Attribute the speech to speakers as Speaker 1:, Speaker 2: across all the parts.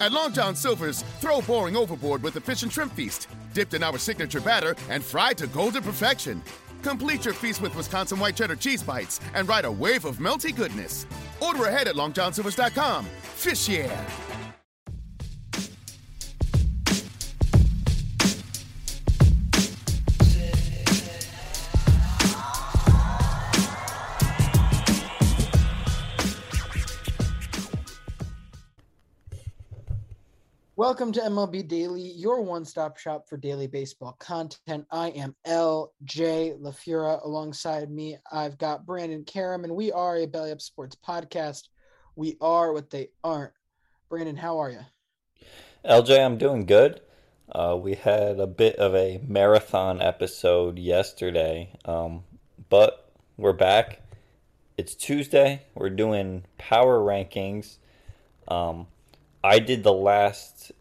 Speaker 1: At Long John Silver's, throw boring overboard with the fish and shrimp feast, dipped in our signature batter and fried to golden perfection. Complete your feast with Wisconsin white cheddar cheese bites and ride a wave of melty goodness. Order ahead at longjohnsilvers.com. Fish yeah!
Speaker 2: Welcome to MLB Daily, your one-stop shop for daily baseball content. I am LJ LaFura. Alongside me, I've got Brandon Karam, and we are a Belly Up Sports podcast. We are what they aren't. Brandon, how are you?
Speaker 3: LJ, I'm doing good. Uh, we had a bit of a marathon episode yesterday, um, but we're back. It's Tuesday. We're doing power rankings. Um, I did the last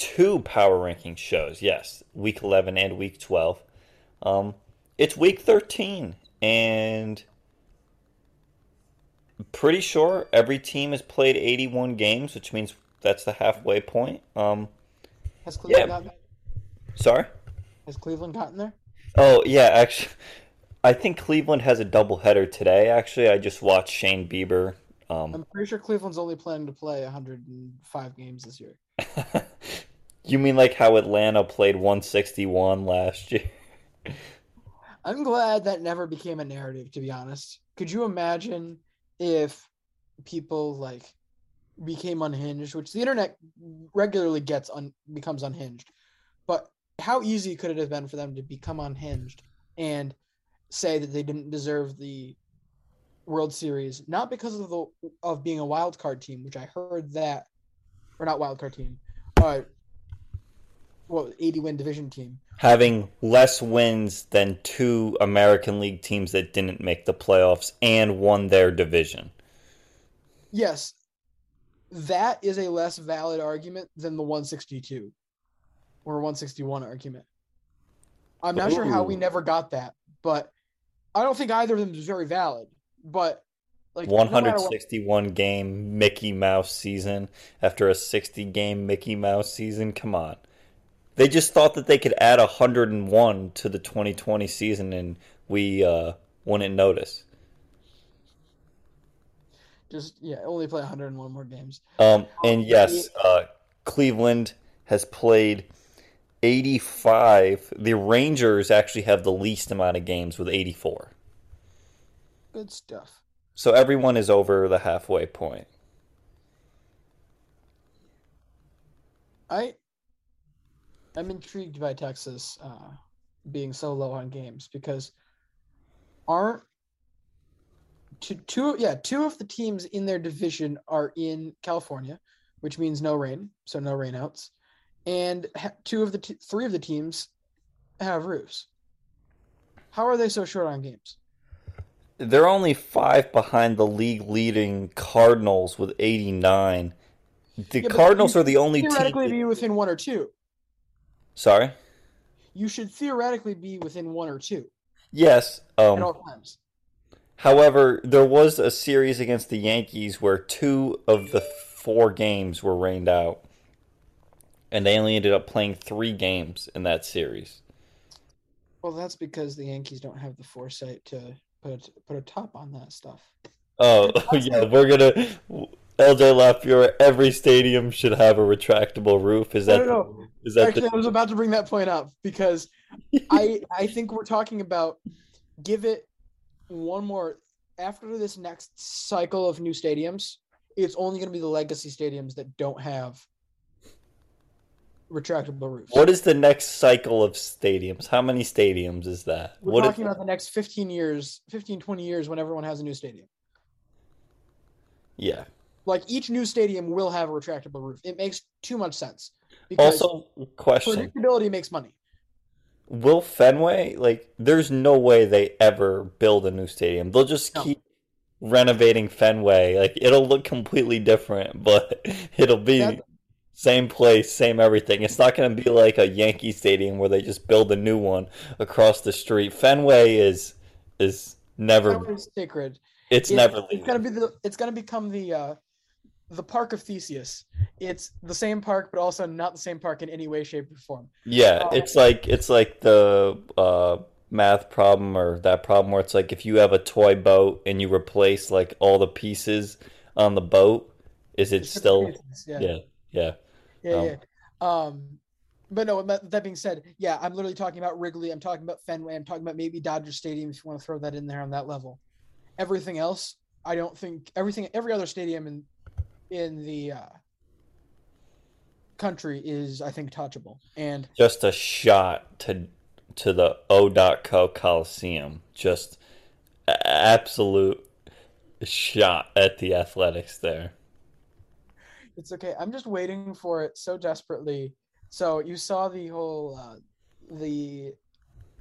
Speaker 3: two power ranking shows. Yes, week 11 and week 12. Um, it's week 13, and pretty sure every team has played 81 games, which means that's the halfway point. Um,
Speaker 2: Has Cleveland
Speaker 3: yeah.
Speaker 2: gotten there?
Speaker 3: Sorry?
Speaker 2: Has Cleveland gotten there?
Speaker 3: Oh, yeah, actually, I think Cleveland has a doubleheader today. Actually, I just watched Shane Bieber. Um,
Speaker 2: I'm pretty sure Cleveland's only planning to play 105 games this year.
Speaker 3: you mean like how Atlanta played 161 last year?
Speaker 2: I'm glad that never became a narrative, to be honest. Could you imagine if people like became unhinged, which the internet regularly gets un becomes unhinged, but how easy could it have been for them to become unhinged and say that they didn't deserve the World Series, not because of the of being a wild card team, which I heard that, or not wild card team, uh, well, 80 win division team.
Speaker 3: Having less wins than two American League teams that didn't make the playoffs and won their division.
Speaker 2: Yes, that is a less valid argument than the 162 or 161 argument. I'm not sure how we never got that, but I don't think either of them is very valid. But like no what-
Speaker 3: 161 game Mickey Mouse season after a 60 game Mickey Mouse season. Come on. They just thought that they could add 101 to the 2020 season and we uh, wouldn't notice.
Speaker 2: just yeah, only play 101 more games.
Speaker 3: Um, and yes, uh, Cleveland has played 85. The Rangers actually have the least amount of games with 84.
Speaker 2: Good stuff.
Speaker 3: So everyone is over the halfway point.
Speaker 2: I I'm intrigued by Texas uh, being so low on games because aren't two, two yeah two of the teams in their division are in California, which means no rain, so no rainouts, and two of the t- three of the teams have roofs. How are they so short on games?
Speaker 3: They're only five behind the league leading Cardinals with 89. the
Speaker 2: Yeah,
Speaker 3: Cardinals are the only
Speaker 2: theoretically
Speaker 3: team.
Speaker 2: be within one or two.
Speaker 3: Sorry.
Speaker 2: You should theoretically be within one or two
Speaker 3: Yes.
Speaker 2: at
Speaker 3: Um,
Speaker 2: all times.
Speaker 3: However, there was a series against the Yankees where two of the four games were rained out, and they only ended up playing three games in that series.
Speaker 2: Well, that's because the Yankees don't have the foresight to put put a top on that stuff.
Speaker 3: Oh, yeah, we're gonna LJ Lafiore. Every stadium should have a retractable roof. Is that is that
Speaker 2: Actually,
Speaker 3: the,
Speaker 2: I was about to bring that point up because I I think we're talking about give it one more after this next cycle of new stadiums. It's only going to be the legacy stadiums that don't have retractable roofs.
Speaker 3: what is the next cycle of stadiums? How many stadiums is that?
Speaker 2: We're
Speaker 3: What
Speaker 2: talking about the next 15 years, 15, 20 years when everyone has a new stadium.
Speaker 3: yeah.
Speaker 2: Like each new stadium will have a retractable roof. It makes too much sense. Because
Speaker 3: Also, question:
Speaker 2: predictability makes money.
Speaker 3: Will Fenway like? There's no way they ever build a new stadium. They'll just
Speaker 2: No.
Speaker 3: keep renovating Fenway. Like it'll look completely different, but it'll be
Speaker 2: That-
Speaker 3: same place, same everything. It's not going to be like a Yankee stadium where they just build a new one across the street. Fenway is is never.
Speaker 2: Fenway's sacred.
Speaker 3: It's
Speaker 2: It-
Speaker 3: never
Speaker 2: It's
Speaker 3: leaving.
Speaker 2: gonna be the. It's gonna become the. uh the park of Theseus. It's the same park, but also not the same park in any way, shape, or form.
Speaker 3: Yeah,
Speaker 2: Uh,
Speaker 3: it's like it's like the uh, math problem or that problem where it's like if you have a toy boat and you replace like all the pieces on the boat, is it still?
Speaker 2: Yeah.
Speaker 3: Yeah, yeah.
Speaker 2: Yeah,
Speaker 3: Um,
Speaker 2: yeah. Um, but no. That that being said, yeah, I'm literally talking about Wrigley. I'm talking about Fenway. I'm talking about maybe Dodger Stadium if you want to throw that in there on that level. Everything else, I don't think everything. Every other stadium in in the uh, country is, I think, touchable. And
Speaker 3: Just a shot to to the O.co Coliseum. Just absolute shot at the Athletics there.
Speaker 2: it's okay. I'm just waiting for it so desperately. So you saw the whole uh, the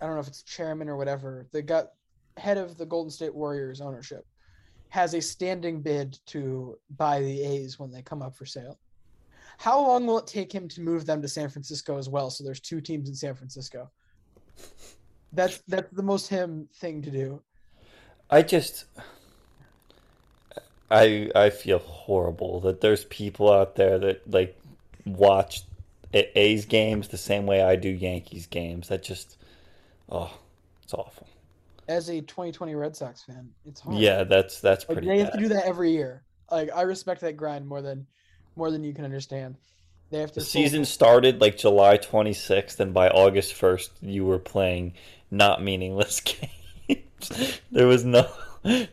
Speaker 2: I don't know if it's chairman or whatever. The got head of the Golden State Warriors ownership has a standing bid to buy the A's when they come up for sale. How long will it take him to move them to San Francisco as well? So there's two teams in San Francisco. That's that's the most him thing to do.
Speaker 3: I just I I feel horrible that there's people out there that like watch A's games the same way I do Yankees games. That just oh, it's awful.
Speaker 2: As a 2020 Red Sox fan, it's hard.
Speaker 3: Yeah, that's that's
Speaker 2: Like
Speaker 3: pretty
Speaker 2: they have to do that every year. Like I respect that grind more than more than you can understand. They have to
Speaker 3: The season started like July 26th and by August 1st you were playing not meaningless games. there was no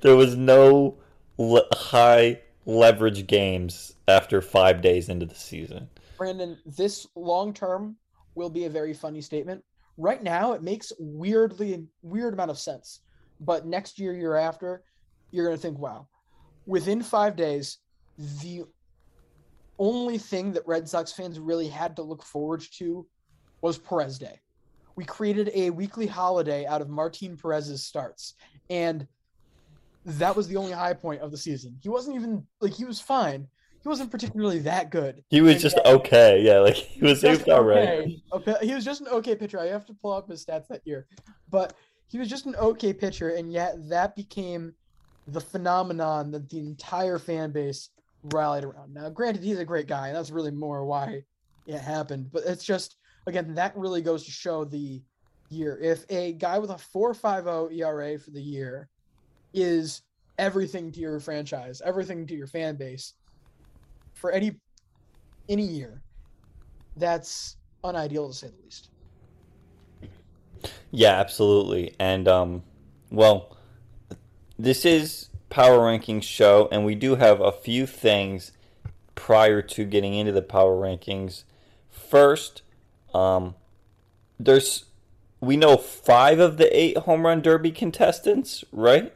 Speaker 3: there was no le- high leverage games after 5 days into the season.
Speaker 2: Brandon, this long term will be a very funny statement. Right now, it makes weirdly weird amount of sense, but next year, year after, you're gonna think, wow. Within five days, the only thing that Red Sox fans really had to look forward to was Perez Day. We created a weekly holiday out of Martin Perez's starts, and that was the only high point of the season. He wasn't even like he was fine. He wasn't particularly that good.
Speaker 3: He was
Speaker 2: And
Speaker 3: just
Speaker 2: yet-
Speaker 3: okay. Yeah, like he was, he was
Speaker 2: just
Speaker 3: all right.
Speaker 2: okay. Okay, He was just an okay pitcher. I have to pull up his stats that year, but he was just an okay pitcher, and yet that became the phenomenon that the entire fan base rallied around. Now, granted, he's a great guy, and that's really more why it happened. But it's just again that really goes to show the year. If a guy with a 4.50 ERA for the year is everything to your franchise, everything to your fan base for any any year, that's unideal to say the least.
Speaker 3: Yeah, absolutely. And um well, this is Power Rankings show and we do have a few things prior to getting into the Power Rankings. First, um there's we know 5 of the 8 home run derby contestants, right?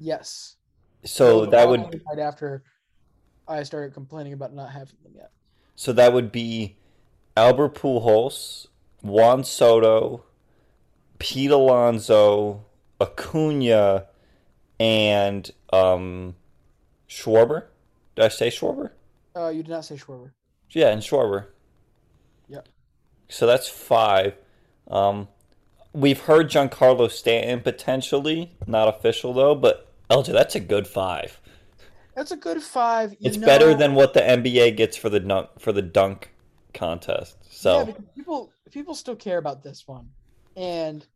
Speaker 2: Yes.
Speaker 3: So
Speaker 2: Those
Speaker 3: that would
Speaker 2: right after I started complaining about not having them yet.
Speaker 3: so that would be Albert Pujols, Juan Soto, Pete Alonso, Acuna, and um, Schwarber. Did I say Schwarber?
Speaker 2: Uh, you did not say Schwarber.
Speaker 3: Yeah, and Schwarber.
Speaker 2: Yep.
Speaker 3: So that's five. Um, we've heard Giancarlo Stanton potentially, not official though, but LJ, that's a good five.
Speaker 2: That's a good five. You
Speaker 3: It's
Speaker 2: know-
Speaker 3: better than what the NBA gets for the dunk for the dunk contest. So
Speaker 2: yeah, people people still care about this one, and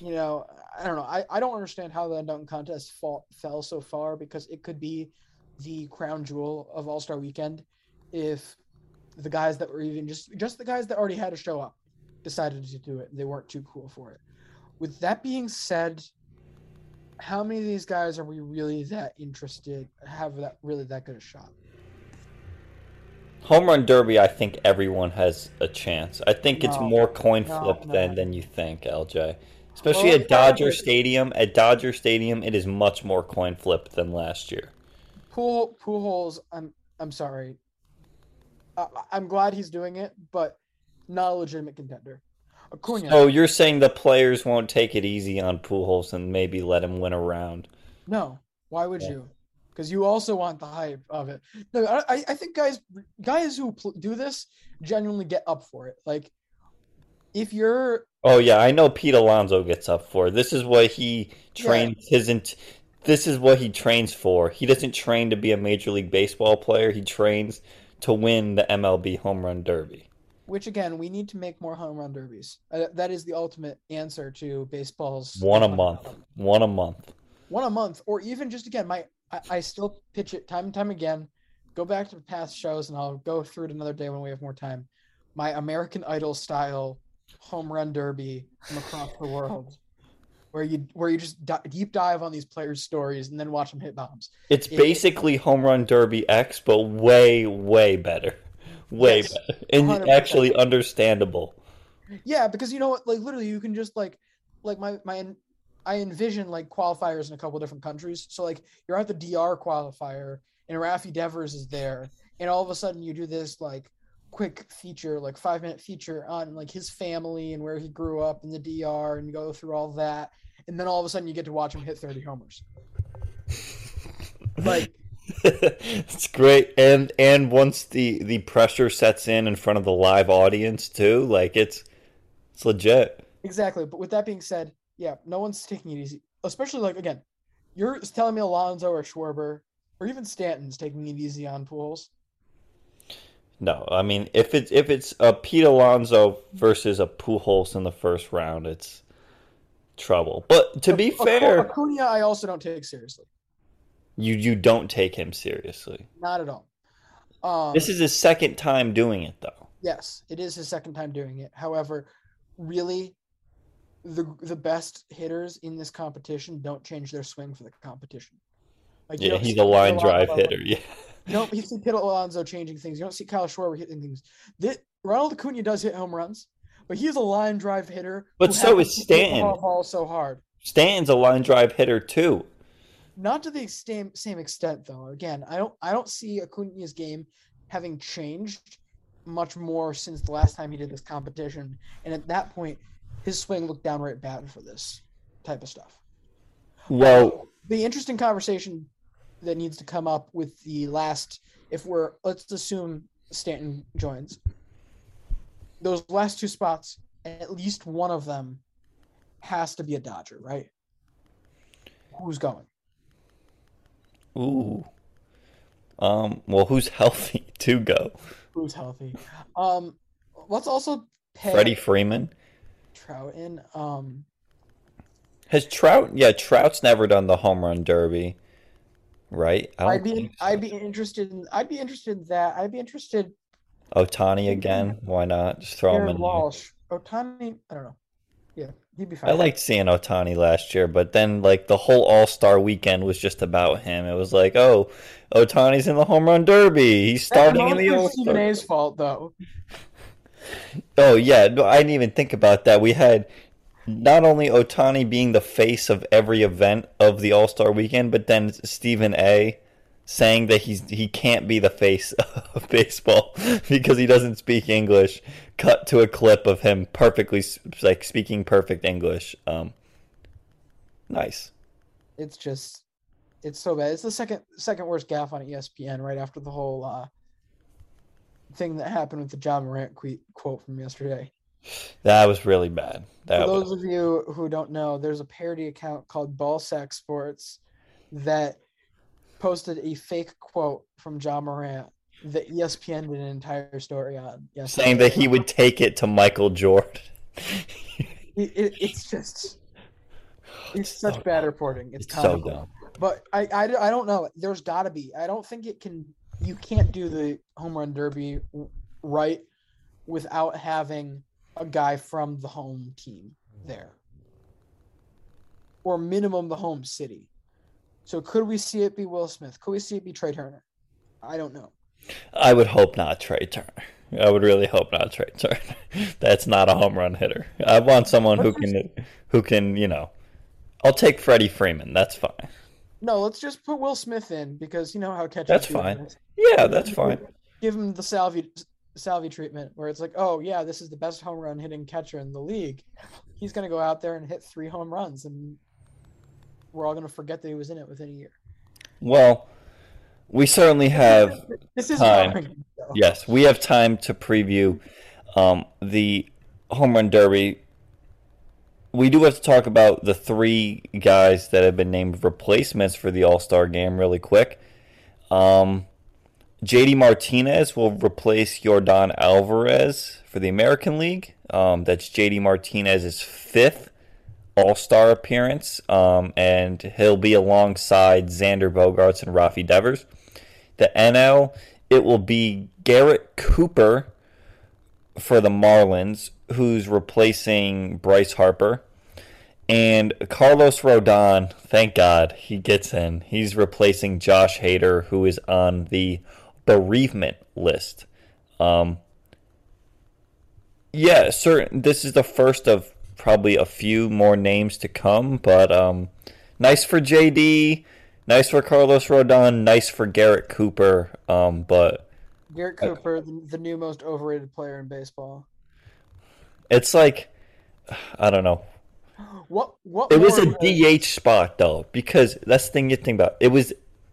Speaker 2: you know, I don't know. I, I don't understand how the dunk contest fall, fell so far because it could be the crown jewel of All Star Weekend if the guys that were even just just the guys that already had to show up decided to do it. They weren't too cool for it. With that being said, how many of these guys are we really that interested? Have that really that good a shot?
Speaker 3: home run derby, I think everyone has a chance. I think it's more coin flip
Speaker 2: no.
Speaker 3: than than you think, LJ. Especially
Speaker 2: Well,
Speaker 3: at Dodger
Speaker 2: yeah,
Speaker 3: Stadium. At Dodger Stadium, it is much more coin flip than last year.
Speaker 2: Pool Pujols, I'm I'm sorry. I, I'm glad he's doing it, but not a legitimate contender. Acuna,
Speaker 3: So you're saying the players won't take it easy on Pujols and maybe let him win a round?
Speaker 2: no. Why would
Speaker 3: Yeah.
Speaker 2: you? Because you also want the hype of it. No, I, I- think guys guys who pl- do this genuinely get up for it. Like, if you're
Speaker 3: Oh yeah, I know Pete Alonso gets up for. it. This is what he trains his int- this is what he trains for. He doesn't train to be a major league baseball player. He trains to win the MLB home run derby.
Speaker 2: Which again we need to make more home run derbies. Uh, that is the ultimate answer to baseball's
Speaker 3: One a month. One a month.
Speaker 2: one a month, or even just again, my I, I still pitch it time and time again. Go back to past shows, and I'll go through it another day when we have more time. My American Idol style home run derby from across the world, where you where you just di- deep dive on these players' stories and then watch them hit bombs.
Speaker 3: It's
Speaker 2: It-
Speaker 3: basically home run derby X, but way, way better. Way
Speaker 2: Yes,
Speaker 3: better. And
Speaker 2: 100%.
Speaker 3: actually understandable.
Speaker 2: Yeah, because you know what, like literally, you can just like, like my my, I envision like qualifiers in a couple different countries. So like you're at the DR qualifier, and Rafi Devers is there, and all of a sudden you do this like quick feature, like five minute feature on like his family and where he grew up in the DR, and go through all that, and then all of a sudden you get to watch him hit 30 homers. Like
Speaker 3: it's great and and once the the pressure sets in in front of the live audience too like it's it's legit
Speaker 2: Exactly. But with that being said, yeah, no one's taking it easy. Especially like again, you're telling me Alonso or Schwarber or even Stanton's taking it easy on pools.
Speaker 3: no i mean if it's if it's a pete alonso versus a pujols in the first round it's trouble but to be
Speaker 2: Acu-
Speaker 3: fair
Speaker 2: Acuna, I also don't take seriously.
Speaker 3: You you don't take him seriously
Speaker 2: Not at all. Um,
Speaker 3: this is his second time doing it though
Speaker 2: yes, it is his second time doing it. However, really, the the best hitters in this competition don't change their swing for the competition. Like
Speaker 3: yeah he's a line drive
Speaker 2: Alonso-
Speaker 3: hitter yeah
Speaker 2: You don't you see Pete Alonso changing things. You don't see Kyle Schwarber hitting things. This, Ronald Acuna does hit home runs, but he's a line drive hitter.
Speaker 3: But so is
Speaker 2: to hit the
Speaker 3: Stanton.
Speaker 2: ball so hard.
Speaker 3: stanton's a line drive hitter too
Speaker 2: Not to the same same extent though. Again, I don't I don't see Acuna's game having changed much more since the last time he did this competition. And at that point, his swing looked downright bad for this type of stuff.
Speaker 3: well um,
Speaker 2: The interesting conversation that needs to come up with the last, if we're let's assume Stanton joins, those last two spots, at least one of them has to be a Dodger, right? Who's going?
Speaker 3: Ooh um well who's healthy to go
Speaker 2: Who's healthy? Um, let's also pay
Speaker 3: freddie freeman
Speaker 2: Trout in. Um,
Speaker 3: Has Trout? Yeah, Trout's never done the home run derby, right? I
Speaker 2: I'd be
Speaker 3: so.
Speaker 2: I'd be interested in I'd be interested in that. I'd be interested
Speaker 3: Ohtani again. Why not? Just throw him
Speaker 2: Aaron
Speaker 3: in. there.
Speaker 2: Walsh, Ohtani. I don't know. Yeah, he'd be fine.
Speaker 3: I liked seeing Ohtani last year, but then like the whole All Star weekend was just about him. It was like, oh, Ohtani's in the home run derby. He's starting in the All
Speaker 2: Stephen
Speaker 3: Star.
Speaker 2: A's fault though.
Speaker 3: Oh yeah, no, I didn't even think about that. We had not only Ohtani being the face of every event of the All Star weekend, but then Stephen A. saying that he's he can't be the face of baseball because he doesn't speak English. Cut to a clip of him perfectly like speaking perfect English. Um, nice.
Speaker 2: It's just it's so bad. It's the second second worst gaff on ESPN right after the whole uh thing that happened with the Ja Morant que- quote from yesterday.
Speaker 3: That was really bad. That
Speaker 2: For
Speaker 3: was,
Speaker 2: those of you who don't know, there's a parody account called Ballsack Sports that posted a fake quote from Ja Morant that ESPN did an entire story on. yesterday.
Speaker 3: saying that he would take it to Michael Jordan.
Speaker 2: It, it- it's just it's such bad reporting. It's,
Speaker 3: It's so dumb.
Speaker 2: But I, I, I don't know. There's got to be. I don't think it can. You can't do the home run derby right without having a guy from the home team there, or minimum the home city. So could we see it be Will Smith? Could we see it be Trey Turner? I don't know.
Speaker 3: I would hope not Trey Turner. I would really hope not Trey Turner. That's not a home run hitter. I want someone who can who can, you know. I'll take Freddie Freeman. That's fine.
Speaker 2: No, let's just put Will Smith in because you know how catchers.
Speaker 3: That's fine.
Speaker 2: this.
Speaker 3: Yeah, that's fine.
Speaker 2: Give him the salvi salvi treatment where it's like, oh yeah, this is the best home run hitting catcher in the league. He's gonna go out there and hit three home runs, and we're all gonna forget that he was in it within a year.
Speaker 3: Well, we certainly have
Speaker 2: This is
Speaker 3: time.
Speaker 2: Rankings.
Speaker 3: Yes, we have time to preview um, the home run derby. We do have to talk about the three guys that have been named replacements for the All Star game really quick. Um, JD Martinez will replace Yordan Alvarez for the American League. Um, that's JD Martinez's fifth All Star appearance, um, and he'll be alongside Xander Bogaerts and Rafi Devers. The NL, it will be Garrett Cooper for the Marlins, who's replacing Bryce Harper. And Carlos Rodon, thank God he gets in. He's replacing Josh Hader, who is on the bereavement list. Um, yeah, certain. This is the first of probably a few more names to come, but um, nice for JD, nice for Carlos Rodon, nice for Garrett Cooper. Um, but
Speaker 2: Garrett Cooper, the, the new most overrated player in baseball.
Speaker 3: it's like I don't know.
Speaker 2: What? What?
Speaker 3: It was a DH spot though, because that's the thing you think about. It was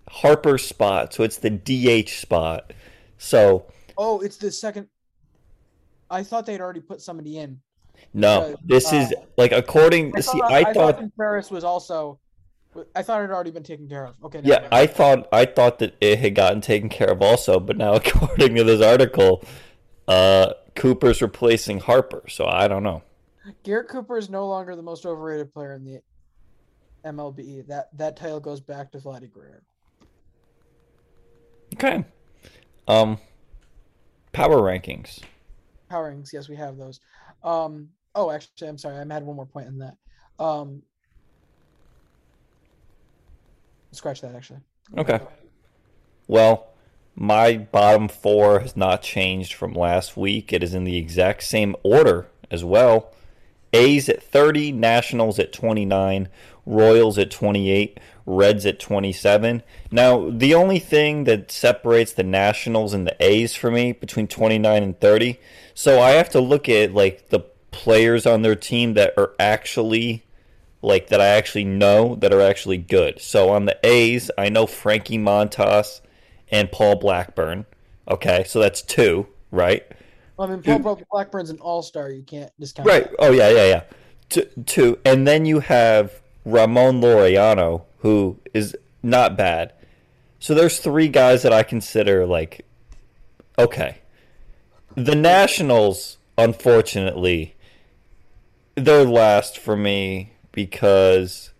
Speaker 3: Harper's spot, so it's the DH spot. So
Speaker 2: Oh, it's the second. I thought they'd already put somebody in.
Speaker 3: No, this is
Speaker 2: uh,
Speaker 3: like according.
Speaker 2: I
Speaker 3: See,
Speaker 2: thought,
Speaker 3: I
Speaker 2: I
Speaker 3: thought
Speaker 2: Ferris was also. I thought it had already been taken care of. Okay.
Speaker 3: Yeah,
Speaker 2: mind.
Speaker 3: I thought I thought that it had gotten taken care of also, but now according to this article, uh, Cooper's replacing Harper, so I don't know.
Speaker 2: Garrett Cooper is no longer the most overrated player in the MLB. That that title goes back to Vladdy Guerrero.
Speaker 3: Okay. Um, power rankings.
Speaker 2: Power rings, yes, we have those. Um, oh, actually, I'm sorry, I had one more point in that. Um, scratch that actually.
Speaker 3: Okay. Well, my bottom four has not changed from last week. It is in the exact same order as well. A's at 30, Nationals at 29, Royals at 28, Reds at 27. Now, the only thing that separates the Nationals and the A's for me between 29 and 30, so I have to look at like the players on their team that are actually like that I actually know that are actually good. So on the A's, I know Frankie Montas and Paul Blackburn. Okay, so that's two, right?
Speaker 2: I mean, Paul Bla- Blackburn's an all-star. You can't discount.
Speaker 3: Right. Oh yeah, yeah, yeah. Two, two, and then you have Ramon Laureano, who is not bad. So there's three guys that I consider like okay. The Nationals, unfortunately, they're last for me because,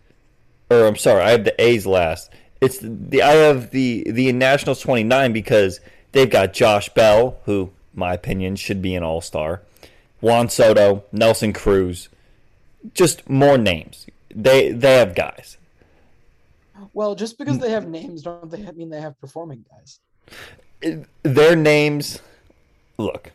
Speaker 3: or I'm sorry, I have the A's last. It's the I have the the Nationals 29 because they've got Josh Bell, who my opinion should be an All Star, Juan Soto, Nelson Cruz, just more names. They they have guys.
Speaker 2: Well, just because they have names, don't they mean they have performing guys?
Speaker 3: Their names, look.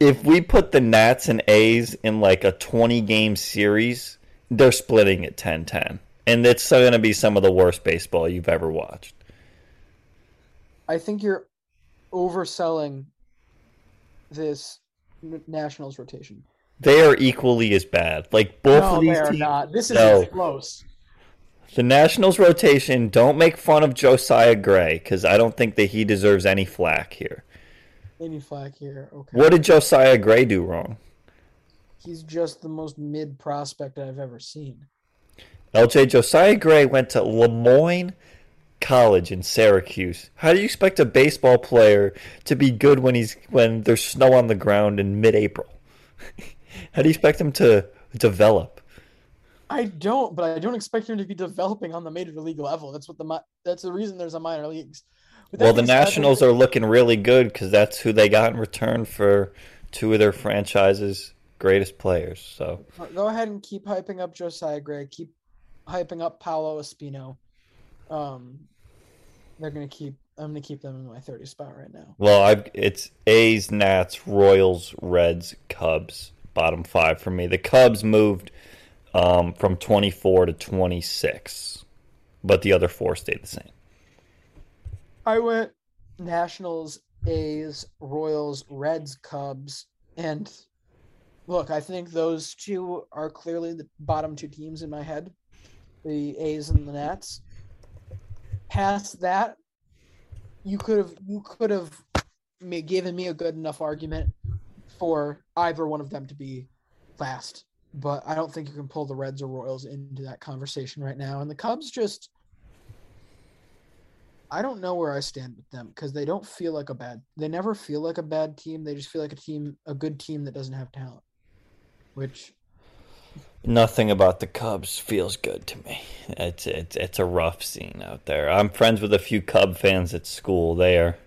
Speaker 3: If we put the Nats and A's in like a 20 game series, they're splitting at 10-10. And it's going to be some of the worst baseball you've ever watched.
Speaker 2: I think you're overselling this Nationals rotation.
Speaker 3: They are equally as bad. Like both
Speaker 2: no,
Speaker 3: of these
Speaker 2: they are
Speaker 3: teams.
Speaker 2: not. This is
Speaker 3: No.
Speaker 2: close.
Speaker 3: The Nationals rotation, don't make fun of Josiah Gray because I don't think that he deserves any flack here.
Speaker 2: Any flack here? Okay.
Speaker 3: What did Josiah Gray do wrong?
Speaker 2: He's just the most mid prospect I've ever seen.
Speaker 3: LJ Josiah Gray went to Le Moyne College in Syracuse. How do you expect a baseball player to be good when he's when there's snow on the ground in mid-April? How do you expect him to develop?
Speaker 2: I don't, but I don't expect him to be developing on the major league level. That's what the that's the reason there's a minor leagues.
Speaker 3: Well, the
Speaker 2: being said, I think
Speaker 3: Nationals are looking really good because that's who they got in return for two of their franchise's greatest players. So
Speaker 2: Go ahead and keep hyping up Josiah Gray. Keep hyping up Paolo Espino. Um, they're gonna keep. I'm gonna keep them in my 30 spot right now.
Speaker 3: Well, I've it's A's, Nats, Royals, Reds, Cubs, bottom five for me. The Cubs moved um, from 24 to 26, but the other four stayed the same.
Speaker 2: I went Nationals, A's, Royals, Reds, Cubs, and look, I think those two are clearly the bottom two teams in my head, the A's and the Nats. Past that, you could have you could have given me a good enough argument for either one of them to be last, but I don't think you can pull the Reds or Royals into that conversation right now. And the Cubs just I don't know where I stand with them because they don't feel like a bad. They never feel like a bad team. They just feel like a team, a good team that doesn't have talent. Which
Speaker 3: Nothing about the Cubs feels good to me. It's it's it's a rough scene out there. I'm friends with a few Cub fans at school. They are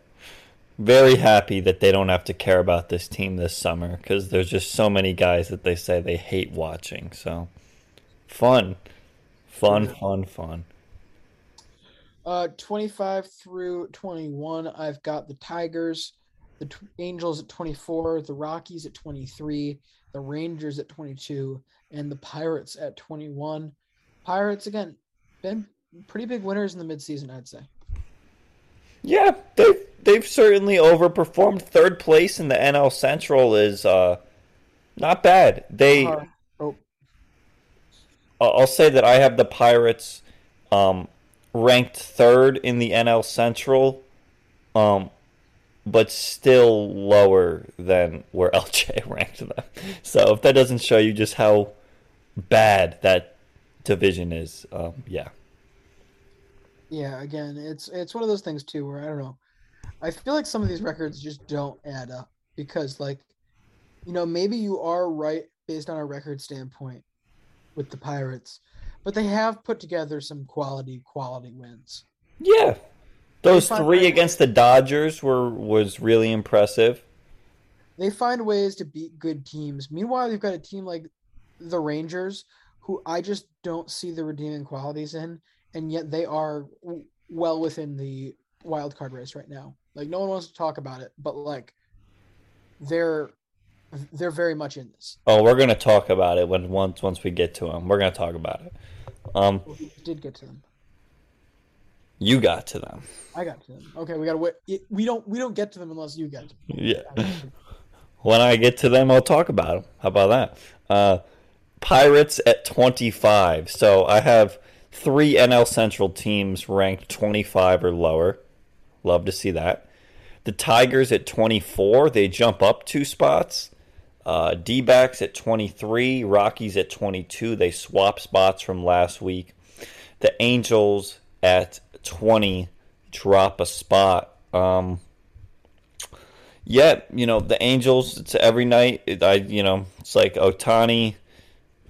Speaker 3: very happy that they don't have to care about this team this summer because there's just so many guys that they say they hate watching. So fun, fun, fun, fun.
Speaker 2: Uh, 25 through 21, I've got the Tigers, the t- Angels at 24, the Rockies at 23, the Rangers at 22, and the Pirates at 21. Pirates again, been pretty big winners in the midseason, I'd say.
Speaker 3: Yeah, they've they've certainly overperformed. Third place in the NL Central is uh, not bad. They
Speaker 2: Uh, oh,
Speaker 3: I'll I'll say that I have the Pirates um, ranked third in the NL Central, um, but still lower than where LJ ranked them. So if that doesn't show you just how bad that division is, um, yeah.
Speaker 2: yeah, again, it's it's one of those things too where I don't know. I feel like some of these records just don't add up because like you know, maybe you are right based on a record standpoint with the Pirates, but they have put together some quality quality wins.
Speaker 3: Yeah. Those three
Speaker 2: ways-
Speaker 3: against the Dodgers were was really impressive.
Speaker 2: They find ways to beat good teams. Meanwhile, you've got a team like the Rangers who I just don't see the redeeming qualities in, and yet they are well within the wild card race right now. Like no one wants to talk about it, but like they're they're very much in this.
Speaker 3: Oh, we're gonna talk about it when once once we get to them. We're gonna talk about it. Um,
Speaker 2: We did get to them.
Speaker 3: you got to them.
Speaker 2: I got to them. Okay, we gotta wait. We don't we don't get to them unless you get to them.
Speaker 3: Yeah. When I get to them, I'll talk about them. How about that? Uh, Pirates at 25. So I have three NL Central teams ranked 25 or lower. Love to see that. The Tigers at 24. They jump up two spots. Uh, D backs at 23. Rockies at 22. They swap spots from last week. The Angels at 20 drop a spot. Um, yeah, you know the Angels. It's every night. I, you know, it's like Ohtani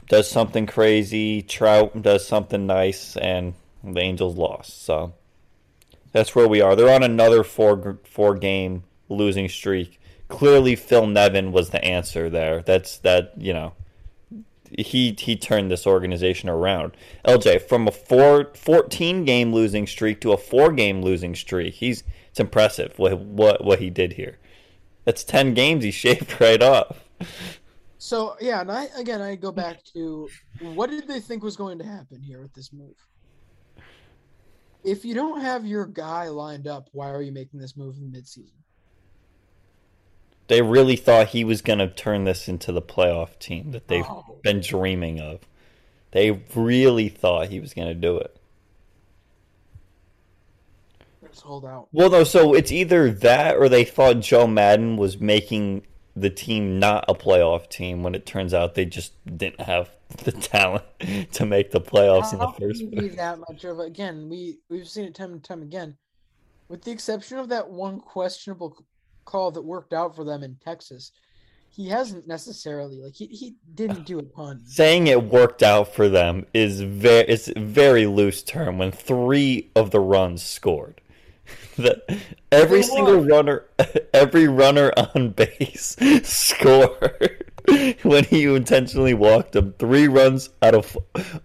Speaker 3: does something crazy, Trout does something nice, and the Angels lost. So that's where we are. They're on another four four game losing streak. Clearly, Phil Nevin was the answer there. That's that. You know, he he turned this organization around. LJ from a four, 14 game losing streak to a four game losing streak. He's it's impressive what what what he did here. That's 10 games he shaved right off.
Speaker 2: So yeah, and I again I go back to what did they think was going to happen here with this move? If you don't have your guy lined up, why are you making this move in midseason?
Speaker 3: They really thought he was going to turn this into the playoff team that they've
Speaker 2: Oh.
Speaker 3: been dreaming of. They really thought he was going to do it.
Speaker 2: sold out.
Speaker 3: Well, no, so it's either that or they thought Joe Maddon was making the team not a playoff team when it turns out they just didn't have the talent to make the playoffs in the first place.
Speaker 2: that much of again? We we've seen it time and time again, with the exception of that one questionable call that worked out for them in Texas. He hasn't necessarily like he, he didn't do a ton.
Speaker 3: Saying it worked out for them is very it's a very loose term when three of the runs scored. that every
Speaker 2: They
Speaker 3: single
Speaker 2: won.
Speaker 3: runner every runner on base scored when you intentionally walked them. Three runs out of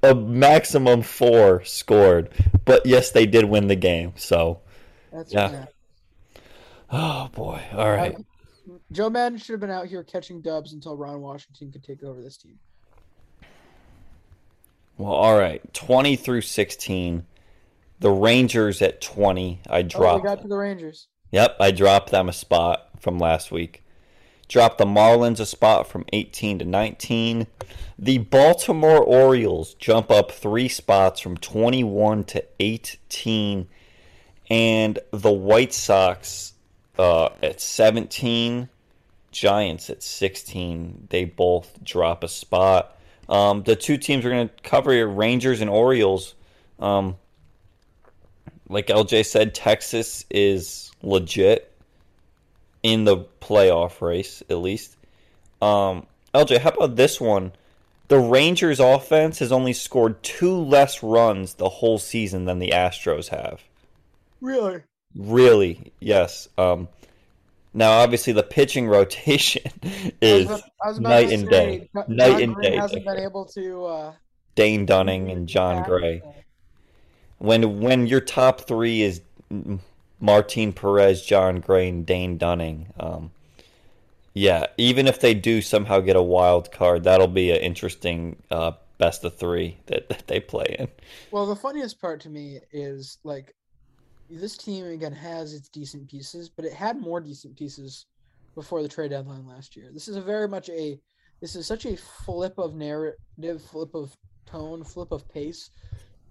Speaker 3: a maximum four scored. But yes, they did win the game. So
Speaker 2: That's
Speaker 3: Yeah.
Speaker 2: yeah.
Speaker 3: Oh boy. All right.
Speaker 2: Joe Maddon should have been out here catching dubs until Ron Washington could take over this team.
Speaker 3: Well, all right. 20 through 16. The Rangers at 20. I
Speaker 2: Oh, we
Speaker 3: dropped.
Speaker 2: got to the Rangers.
Speaker 3: Yep, I dropped them a spot from last week. Dropped the Marlins a spot from 18 to 19. The Baltimore Orioles jump up three spots from 21 to 18. And the White Sox uh, at 17. Giants at 16. They both drop a spot. Um, the two teams we're going to cover here, Rangers and Orioles. Um, like LJ said, Texas is legit in the playoff race, at least. Um, LJ, how about this one? The Rangers offense has only scored two less runs the whole season than the Astros have.
Speaker 2: Really?
Speaker 3: Really, yes. Um, now, obviously, the pitching rotation is
Speaker 2: I was, I was
Speaker 3: night and
Speaker 2: say,
Speaker 3: day.
Speaker 2: John
Speaker 3: Night and day.
Speaker 2: hasn't been able to. Uh,
Speaker 3: Dane Dunning and Jon Gray. When when your top three is Martin Perez, Jon Gray, and Dane Dunning, um, yeah, even if they do somehow get a wild card, that'll be an interesting uh, best of three that, that they play in.
Speaker 2: Well, the funniest part to me is like this team again has its decent pieces, but it had more decent pieces before the trade deadline last year. This is a very much a this is such a flip of narrative, flip of tone, flip of pace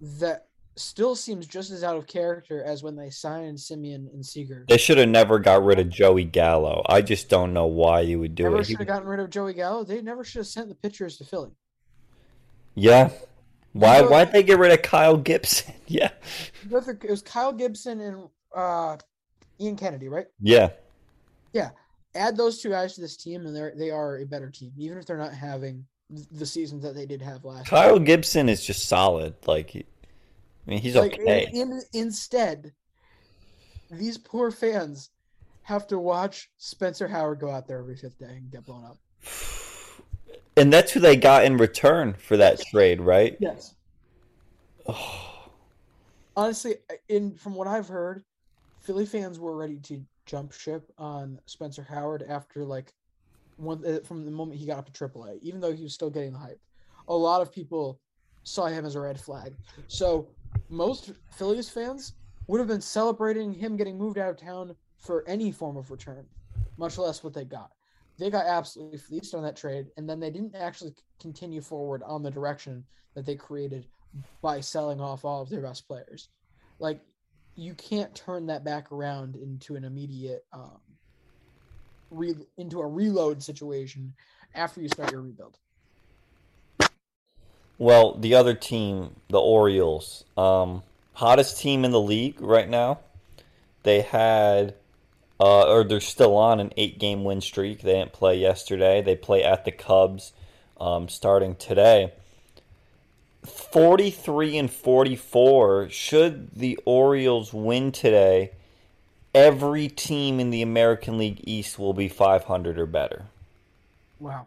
Speaker 2: that still seems just as out of character as when they signed Semien and Seager.
Speaker 3: They should have never got rid of Joey Gallo. I just don't know why you would do
Speaker 2: Never
Speaker 3: it. He-
Speaker 2: should have gotten rid of Joey Gallo. They never should have sent the pitchers to Philly.
Speaker 3: yeah. Why why'd they get rid of Kyle Gibson? yeah.
Speaker 2: It was Kyle Gibson and uh, Ian Kennedy, right?
Speaker 3: Yeah.
Speaker 2: Yeah, add those two guys to this team, and they're they are a better team, even if they're not having the seasons that they did have last.
Speaker 3: Kyle Gibson is just solid. Like, I mean, he's.
Speaker 2: Like,
Speaker 3: okay.
Speaker 2: in, in, instead, these poor fans have to watch Spencer Howard go out there every fifth day and get blown up.
Speaker 3: And that's who they got in return for that trade, right?
Speaker 2: Yes. Honestly, in from what I've heard, Philly fans were ready to jump ship on Spencer Howard after like one uh, from the moment he got up to AAA, even though he was still getting the hype. A lot of people saw him as a red flag. So most Phillies fans would have been celebrating him getting moved out of town for any form of return, much less what they got. They got absolutely fleeced on that trade, and then they didn't actually continue forward on the direction that they created by selling off all of their best players. Like you can't turn that back around into an immediate um, re- into a reload situation after you start your rebuild.
Speaker 3: Well, the other team, the Orioles, um, hottest team in the league right now. They had, uh, or they're still on an eight-game win streak. They didn't play yesterday. They play at the Cubs, um, starting today. Forty-three and forty-four. Should the Orioles win today, every team in the American League East will be five hundred or better.
Speaker 2: Wow.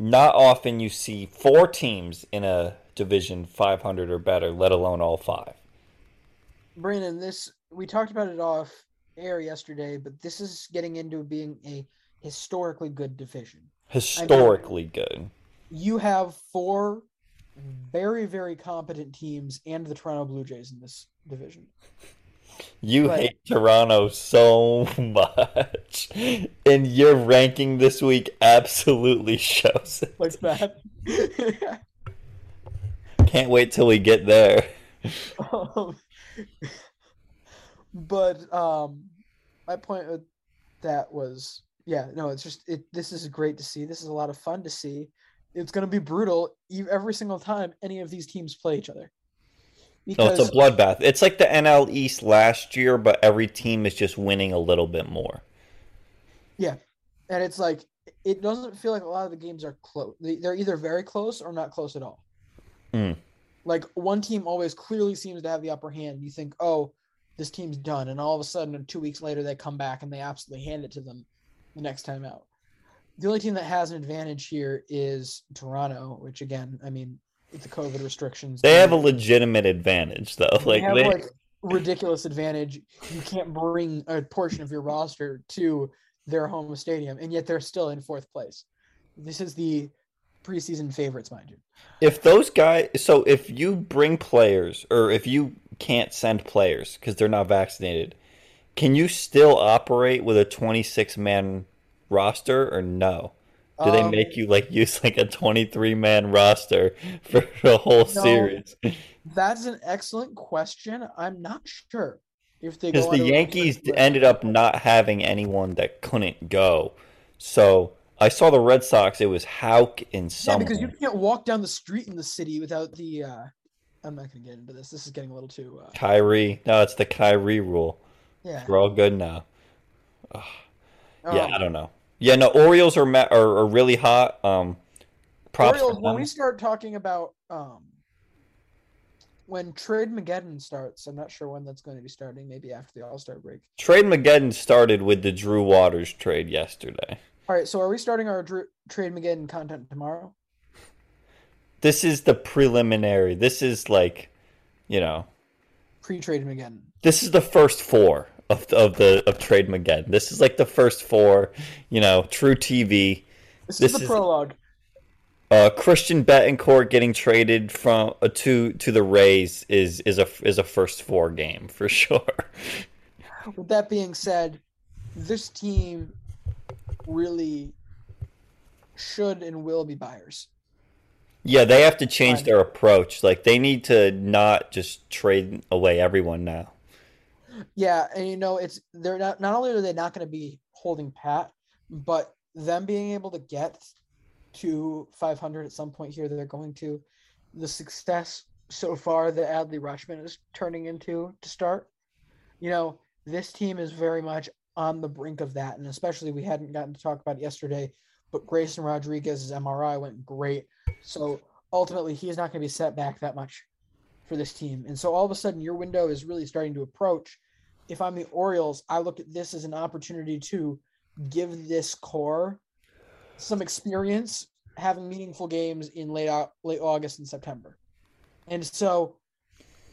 Speaker 3: Not often you see four teams in a division 500 or better, let alone all five.
Speaker 2: Brandon, this we talked about it off air yesterday, but this is getting into being a historically good division.
Speaker 3: Historically good.
Speaker 2: You have four very, very competent teams and the Toronto Blue Jays in this division.
Speaker 3: You
Speaker 2: Right.
Speaker 3: hate Toronto so much. And your ranking this week absolutely shows it.
Speaker 2: Like that.
Speaker 3: Can't wait till we get there.
Speaker 2: um, but um, my point with that was, yeah, no, it's just it. This is great to see. This is a lot of fun to see. It's going to be brutal every single time any of these teams play each other.
Speaker 3: No, it's a bloodbath. It's like the NL East last year, but every team is just winning a little bit more.
Speaker 2: Yeah, and it's like it doesn't feel like a lot of the games are close. They're either very close or not close at all.
Speaker 3: Mm.
Speaker 2: Like one team always clearly seems to have the upper hand. You think, oh, this team's done, and all of a sudden, two weeks later, they come back and they absolutely hand it to them the next time out. The only team that has an advantage here is Toronto, which again, I mean, the COVID restrictions,
Speaker 3: They have a legitimate advantage, though.
Speaker 2: they
Speaker 3: Like,
Speaker 2: have
Speaker 3: they,
Speaker 2: like ridiculous advantage. You can't bring a portion of your roster to their home stadium, and yet they're still in fourth place. This is the preseason favorites, mind you.
Speaker 3: if those guys, so if you bring players, or if you can't send players because they're not vaccinated, can you still operate with a 26 man roster or no? Do they
Speaker 2: Um,
Speaker 3: make you like use like a 23 man roster for the whole
Speaker 2: No.
Speaker 3: series?
Speaker 2: That's an excellent question. I'm not sure if they
Speaker 3: Because the Yankees ended up not having anyone that couldn't go. So I saw the Red Sox. It was Houck and
Speaker 2: Yeah, because you can't walk down the street in the city without the. uh I'm not going to get into this. This is getting a little too. Uh,
Speaker 3: Kyrie. No, it's the Kyrie rule.
Speaker 2: Yeah.
Speaker 3: We're all good now. Ugh. yeah,
Speaker 2: Um,
Speaker 3: I don't know. Yeah, no, Orioles are ma- are, are really hot. Um, props
Speaker 2: Orioles, when we start talking about um, when trade Mageddon starts, I'm not sure when that's going to be starting. Maybe after the All Star break.
Speaker 3: Trade Mageddon started with the Drew Waters trade yesterday.
Speaker 2: All right, so are we starting our dr- trade Mageddon content tomorrow?
Speaker 3: This is the preliminary. This is like, you know,
Speaker 2: Pre-trade Mageddon.
Speaker 3: this is the first four of of the of Trade Mageddon. This is like the first four. You know, truTV.
Speaker 2: This,
Speaker 3: This
Speaker 2: is the
Speaker 3: is-
Speaker 2: prologue.
Speaker 3: Uh, Christian Bethancourt getting traded from uh, to to the Rays is is a is a first four game for sure.
Speaker 2: With that being said, this team really should and will be buyers.
Speaker 3: Yeah, they have to change their approach. Like they need to not just trade away everyone now.
Speaker 2: Yeah, and you know it's they're not not only are they not going to be holding pat, but them being able to get to 500 at some point here, they're going to the success so far that Adley Rutschman is turning into to start. You know, this team is very much on the brink of that, and especially we hadn't gotten to talk about yesterday, but Grayson Rodriguez's MRI went great, so ultimately he's not going to be set back that much for this team. And so all of a sudden, your window is really starting to approach. If I'm the Orioles, I look at this as an opportunity to give this core some experience having meaningful games in late late August and September. And so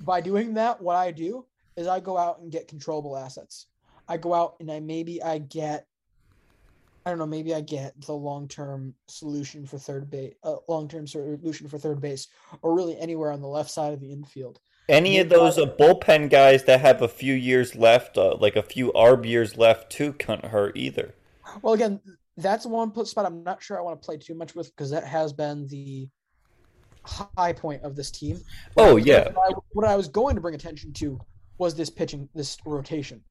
Speaker 2: by doing that, what I do is I go out and get controllable assets. I go out and I maybe I get I don't know, maybe I get the long-term solution for third base, uh, long-term solution for third base, or really anywhere on the left side of the infield.
Speaker 3: Any of those uh, bullpen guys that have a few years left, uh, like a few ARB years left, too, can't hurt either.
Speaker 2: Well, again, that's one spot I'm not sure I want to play too much with because that has been the high point of this team. I
Speaker 3: Oh, yeah.
Speaker 2: What I, what I was going to bring attention to was this pitching, this rotation.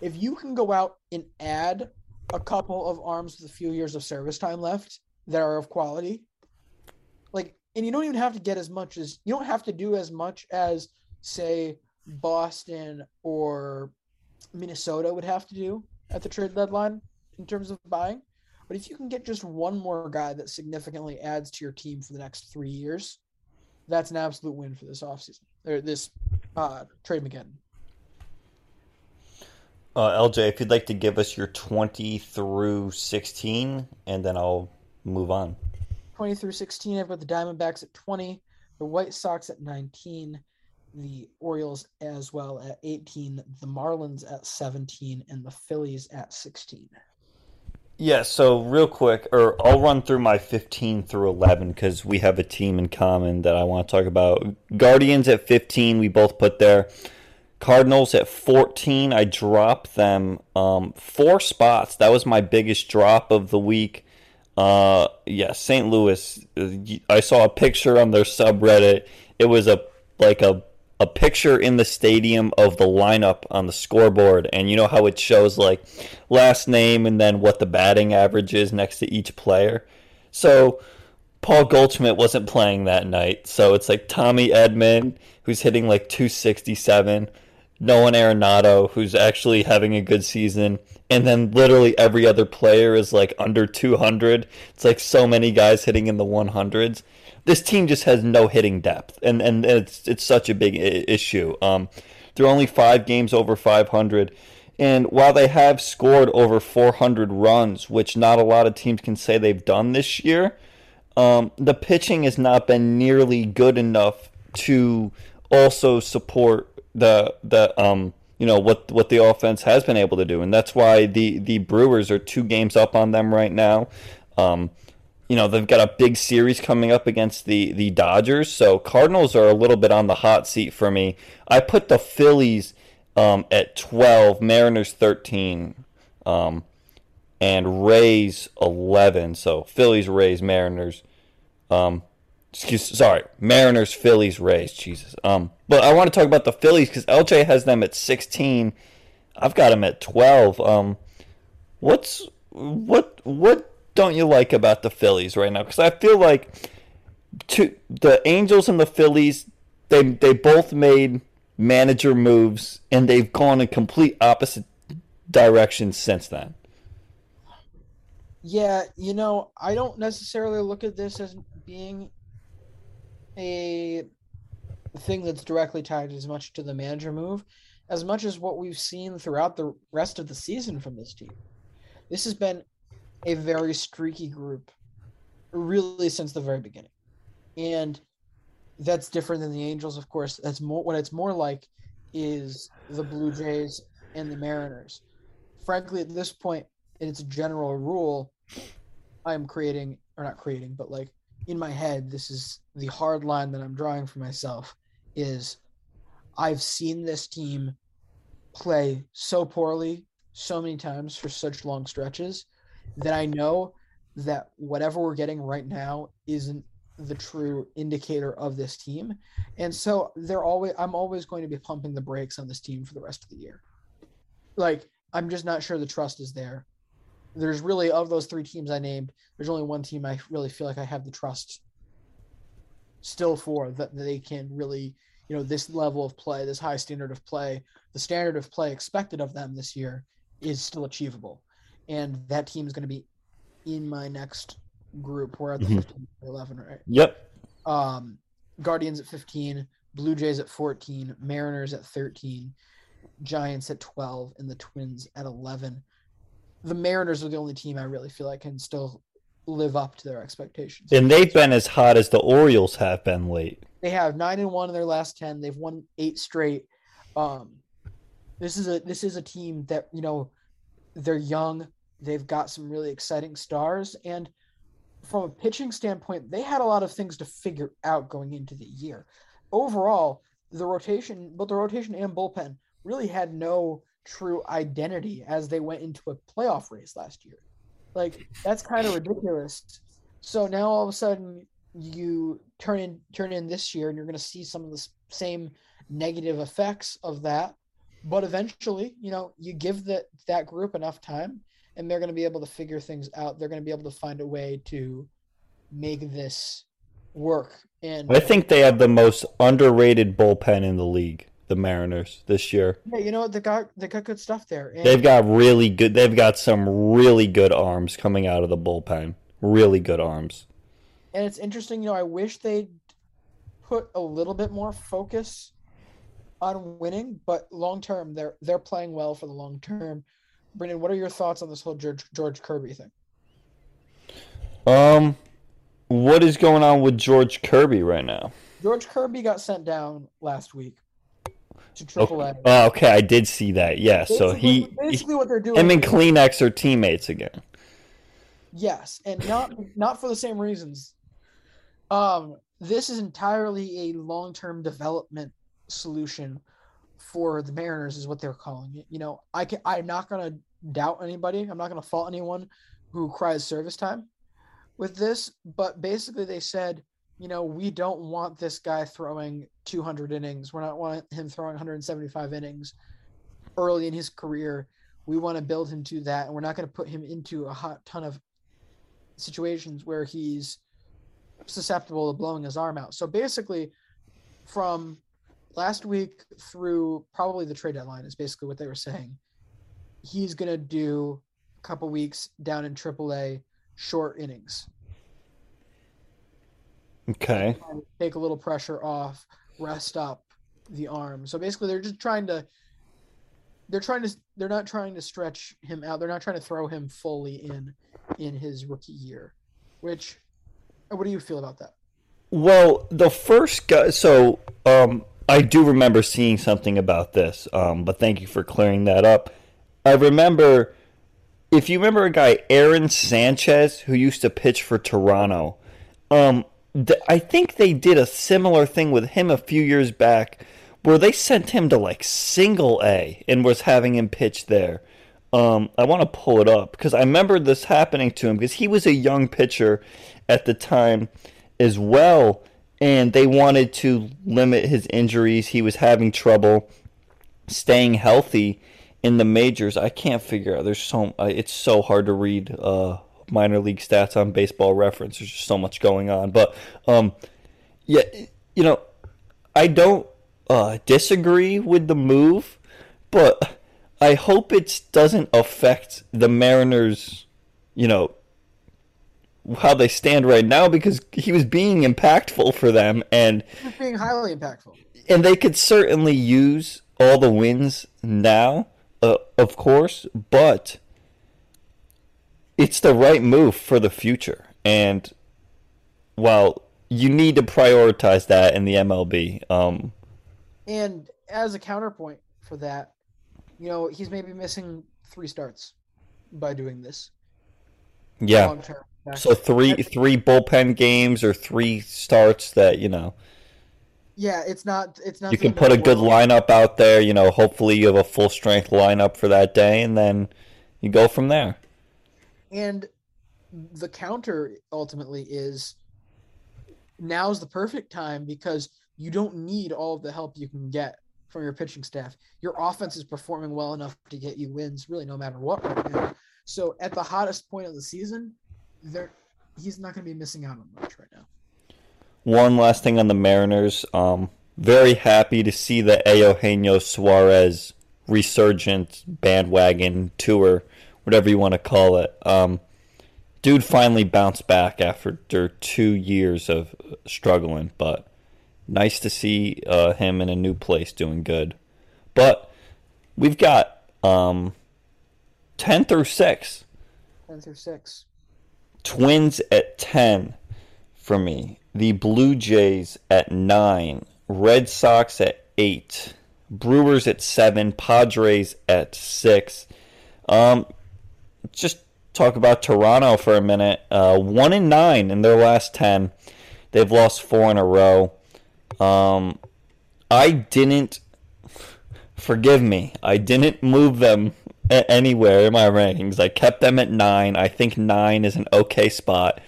Speaker 2: If you can go out and add a couple of arms with a few years of service time left that are of quality, like, and you don't even have to get as much as you don't have to do as much as say Boston or Minnesota would have to do at the trade deadline in terms of buying. But if you can get just one more guy that significantly adds to your team for the next three years, that's an absolute win for this offseason or this uh, trade again.
Speaker 3: Uh, LJ, if you'd like to give us your 20 through 16, and then I'll move on.
Speaker 2: 20 through 16, I've got the Diamondbacks at 20, the White Sox at 19, the Orioles as well at 18, the Marlins at 17, and the Phillies at 16.
Speaker 3: Yeah, so real quick, or I'll run through my 15 through 11 because we have a team in common that I want to talk about. Guardians at 15, we both put there. Cardinals at 14, I dropped them um, four spots. That was my biggest drop of the week. Uh, yeah, St. Louis. uh, I saw a picture on their subreddit. It was a like a a picture in the stadium of the lineup on the scoreboard, and you know how it shows like last name and then what the batting average is next to each player. So Paul Goldschmidt wasn't playing that night, so it's like Tommy Edman who's hitting like 267, Nolan Arenado who's actually having a good season, and then literally every other player is like under 200. It's like so many guys hitting in the 100s this team just has no hitting depth, and and it's it's such a big issue. Um, they're only five games over 500, and while they have scored over 400 runs, which not a lot of teams can say they've done this year, um, the pitching has not been nearly good enough to also support the the um you know what what the offense has been able to do, and that's why the the Brewers are two games up on them right now. Um, you know they've got a big series coming up against the the Dodgers, so Cardinals are a little bit on the hot seat for me. I put the Phillies um, at twelve, Mariners thirteen, um, and Rays eleven. So Phillies, Rays, Mariners. Um, excuse, sorry, Mariners, Phillies, Rays. Jesus. Um, but I want to talk about the Phillies because LJ has them at sixteen. I've got them at twelve. Um, what's what what don't you like about the Phillies right now? Because I feel like to, the Angels and the Phillies, they they both made manager moves and they've gone in complete opposite directions since then.
Speaker 2: Yeah, you know, I don't necessarily look at this as being a thing that's directly tied as much to the manager move as much as what we've seen throughout the rest of the season from this team. This has been a very streaky group, really since the very beginning, and that's different than the Angels. Of course, that's more what it's more like is the Blue Jays and the Mariners. Frankly, at this point, it's a general rule. I'm creating, or not creating, but like in my head, this is the hard line that I'm drawing for myself. Is I've seen this team play so poorly so many times for such long stretches that I know that whatever we're getting right now isn't the true indicator of this team. And so they're always I'm always going to be pumping the brakes on this team for the rest of the year. Like I'm just not sure the trust is there. There's really of those three teams I named, there's only one team I really feel like I have the trust still for that they can really, you know, this level of play, this high standard of play, the standard of play expected of them this year is still achievable and that team is going to be in my next group. We're at the
Speaker 3: Mhm.
Speaker 2: 15 11, right?
Speaker 3: Yep.
Speaker 2: Um, Guardians at 15, Blue Jays at 14, Mariners at 13, Giants at 12, and the Twins at 11. The Mariners are the only team I really feel like can still live up to their expectations.
Speaker 3: And they've been as hot as the Orioles have been late.
Speaker 2: They have nine and one in their last ten. They've won eight straight. Um, this is a this is a team that you know they're young. They've got some really exciting stars, and from a pitching standpoint, they had a lot of things to figure out going into the year. Overall, the rotation, both the rotation and bullpen, really had no true identity as they went into a playoff race last year. Like that's kind of ridiculous. So now all of a sudden you turn in turn in this year and you're going to see some of the same negative effects of that but eventually you know you give that that group enough time and they're going to be able to figure things out they're going to be able to find a way to make this work and
Speaker 3: I think they have the most underrated bullpen in the league, the Mariners, this year.
Speaker 2: yeah you know what they got they got good stuff there and
Speaker 3: They've got really good. They've got some really good arms coming out of the bullpen. Really good arms.
Speaker 2: and it's interesting you know i wish they'd put a little bit more focus on winning but long term they're they're playing well for the long term brendan what are your thoughts on this whole george george kirby thing
Speaker 3: Um, what is going on with George Kirby right now?
Speaker 2: george kirby got sent down last week to Triple A.
Speaker 3: Oh, okay, I did see that. Yeah, so he,
Speaker 2: basically what they're doing
Speaker 3: him and Kelenic are teammates again.
Speaker 2: Yes, and not not for the same reasons. Um, this is entirely a long-term development solution for the Mariners, is what they're calling it. You know, I can I'm not gonna doubt anybody. I'm not gonna fault anyone who cries service time with this, but basically they said, you know, we don't want this guy throwing 200 innings. We're not want him throwing 175 innings early in his career. We want to build him to that, and we're not going to put him into a hot ton of situations where he's susceptible to blowing his arm out. So basically, from last week through probably the trade deadline is basically what they were saying. He's going to do a couple weeks down in AAA short innings.
Speaker 3: Okay.
Speaker 2: take a little pressure off, rest up the arm. So basically, they're just trying to. They're trying to. They're not trying to stretch him out. They're not trying to throw him fully in, in his rookie year. Which, what do you feel about that?
Speaker 3: Well, the first guy. So, um, I do remember seeing something about this. Um, but thank you for clearing that up. I remember, if you remember a guy, Aaron Sanchez, who used to pitch for Toronto. Um, I think they did a similar thing with him a few years back, where they sent him to like Single A and was having him pitch there. Um, I want to pull it up because I remember this happening to him because he was a young pitcher at the time as well, and they wanted to limit his injuries. He was having trouble staying healthy in the majors. I can't figure out. There's so uh, it's so hard to read uh, minor league stats on Baseball Reference. There's just so much going on, but um, yeah, you know, I don't uh, disagree with the move, but I hope it doesn't affect the Mariners. You know how they stand right now because he was being impactful for them and
Speaker 2: being highly impactful.
Speaker 3: and they could certainly use all the wins now, uh, of course, but it's the right move for the future. And while you need to prioritize that in the MLB, um,
Speaker 2: And as a counterpoint for that, you know, he's maybe missing three starts by doing this.
Speaker 3: yeah. So three three bullpen games or three starts that you know
Speaker 2: Yeah, it's not. It's not.
Speaker 3: you can put a good lineup out there. You know, hopefully you have a full strength lineup for that day, and then you go from there.
Speaker 2: And the counter ultimately is now's the perfect time because you don't need all of the help you can get from your pitching staff. Your offense is performing well enough to get you wins, really, no matter what right now. So at the hottest point of the season, there he's not going to be missing out on much right now.
Speaker 3: One last thing on the Mariners. Um, very happy to see the Eugenio Suarez resurgent bandwagon tour, whatever you want to call it. Um, dude finally bounced back after two years of struggling, but nice to see uh, him in a new place doing good. But we've got um, 10 through 6.
Speaker 2: Ten through six.
Speaker 3: Twins at 10 for me. The Blue Jays at 9. Red Sox at 8. Brewers at 7. Padres at 6. Um, just talk about Toronto for a minute. Uh, 1 in 9 in their last 10. They've lost 4 in a row. Um, I didn't. Forgive me. I didn't move them anywhere in my rankings. I kept them at nine. I think nine is an okay spot.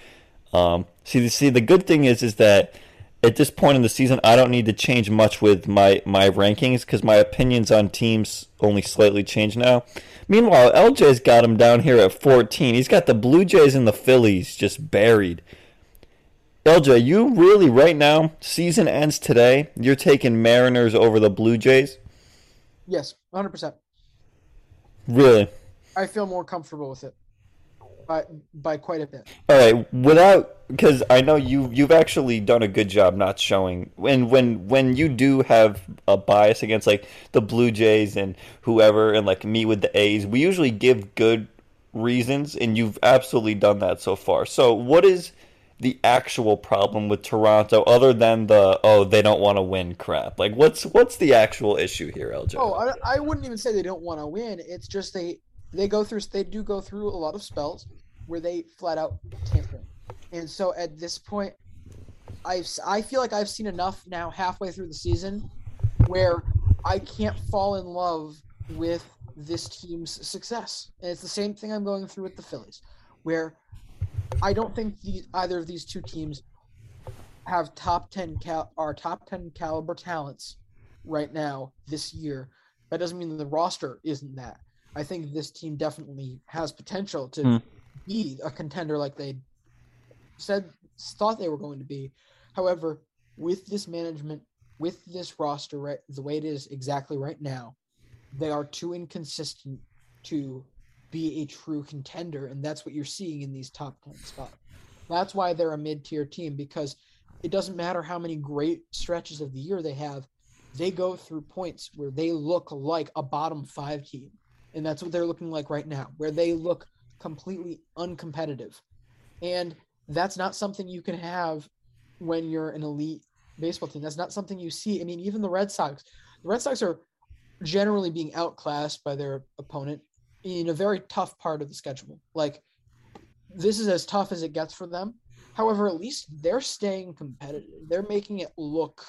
Speaker 3: Um, see, see, the good thing is, is that at this point in the season, I don't need to change much with my my rankings because my opinions on teams only slightly change now. Meanwhile, LJ's got him down here at 14. He's got the Blue Jays and the Phillies just buried. LJ, you really right now, season ends today. You're taking Mariners over the Blue Jays.
Speaker 2: Yes, hundred percent.
Speaker 3: Really?
Speaker 2: I feel more comfortable with it by by quite a bit.
Speaker 3: All right, without because I know you you've actually done a good job not showing when when when you do have a bias against like the Blue Jays and whoever and like me with the A's, we usually give good reasons and you've absolutely done that so far. So what is the actual problem with Toronto other than the oh they don't want to win crap? Like what's what's the actual issue here, LJ?
Speaker 2: Oh, I, I wouldn't even say they don't want to win. It's just they they go through they do go through a lot of spells where they flat out win. And so at this point, I I feel like I've seen enough now halfway through the season where I can't fall in love with this team's success. And it's the same thing I'm going through with the Phillies, where I don't think the, either of these two teams have top 10 cal- are top 10 caliber talents right now this year. That doesn't mean the roster isn't that. I think this team definitely has potential to
Speaker 3: Hmm.
Speaker 2: be a contender like they said thought they were going to be. However, with this management, with this roster right the way it is exactly right now, they are too inconsistent to be a true contender, and that's what you're seeing in these top 10 spots. That's why they're a mid-tier team because it doesn't matter how many great stretches of the year they have, they go through points where they look like a bottom 5 team. And that's what they're looking like right now, where they look completely uncompetitive. And that's not something you can have when you're an elite baseball team. That's not something you see. I mean, even the Red Sox, the Red Sox are generally being outclassed by their opponent in a very tough part of the schedule. Like this is as tough as it gets for them. However, at least they're staying competitive. They're making it look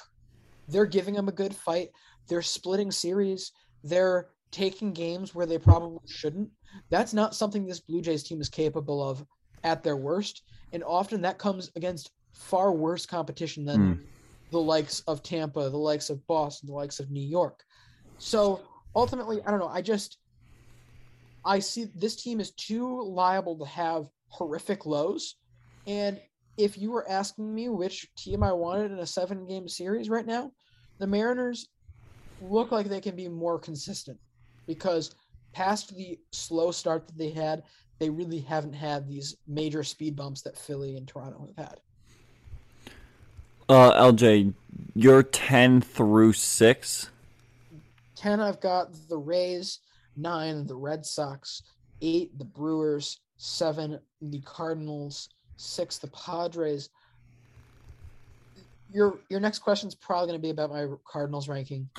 Speaker 2: they're giving them a good fight. They're splitting series. They're taking games where they probably shouldn't. That's not something this Blue Jays team is capable of at their worst. And often that comes against far worse competition than
Speaker 3: Hmm.
Speaker 2: the likes of Tampa, the likes of Boston, the likes of New York. So ultimately, I don't know. I just I see this team is too liable to have horrific lows. And if you were asking me which team I wanted in a seven game series right now, the Mariners look like they can be more consistent because past the slow start that they had, they really haven't had these major speed bumps that Philly and Toronto have had.
Speaker 3: Uh, LJ, you're ten through six.
Speaker 2: 10 I've got the Rays, 9 the Red Sox, 8 the Brewers, 7 the Cardinals, 6 the Padres. Your your next question is probably going to be about my Cardinals ranking.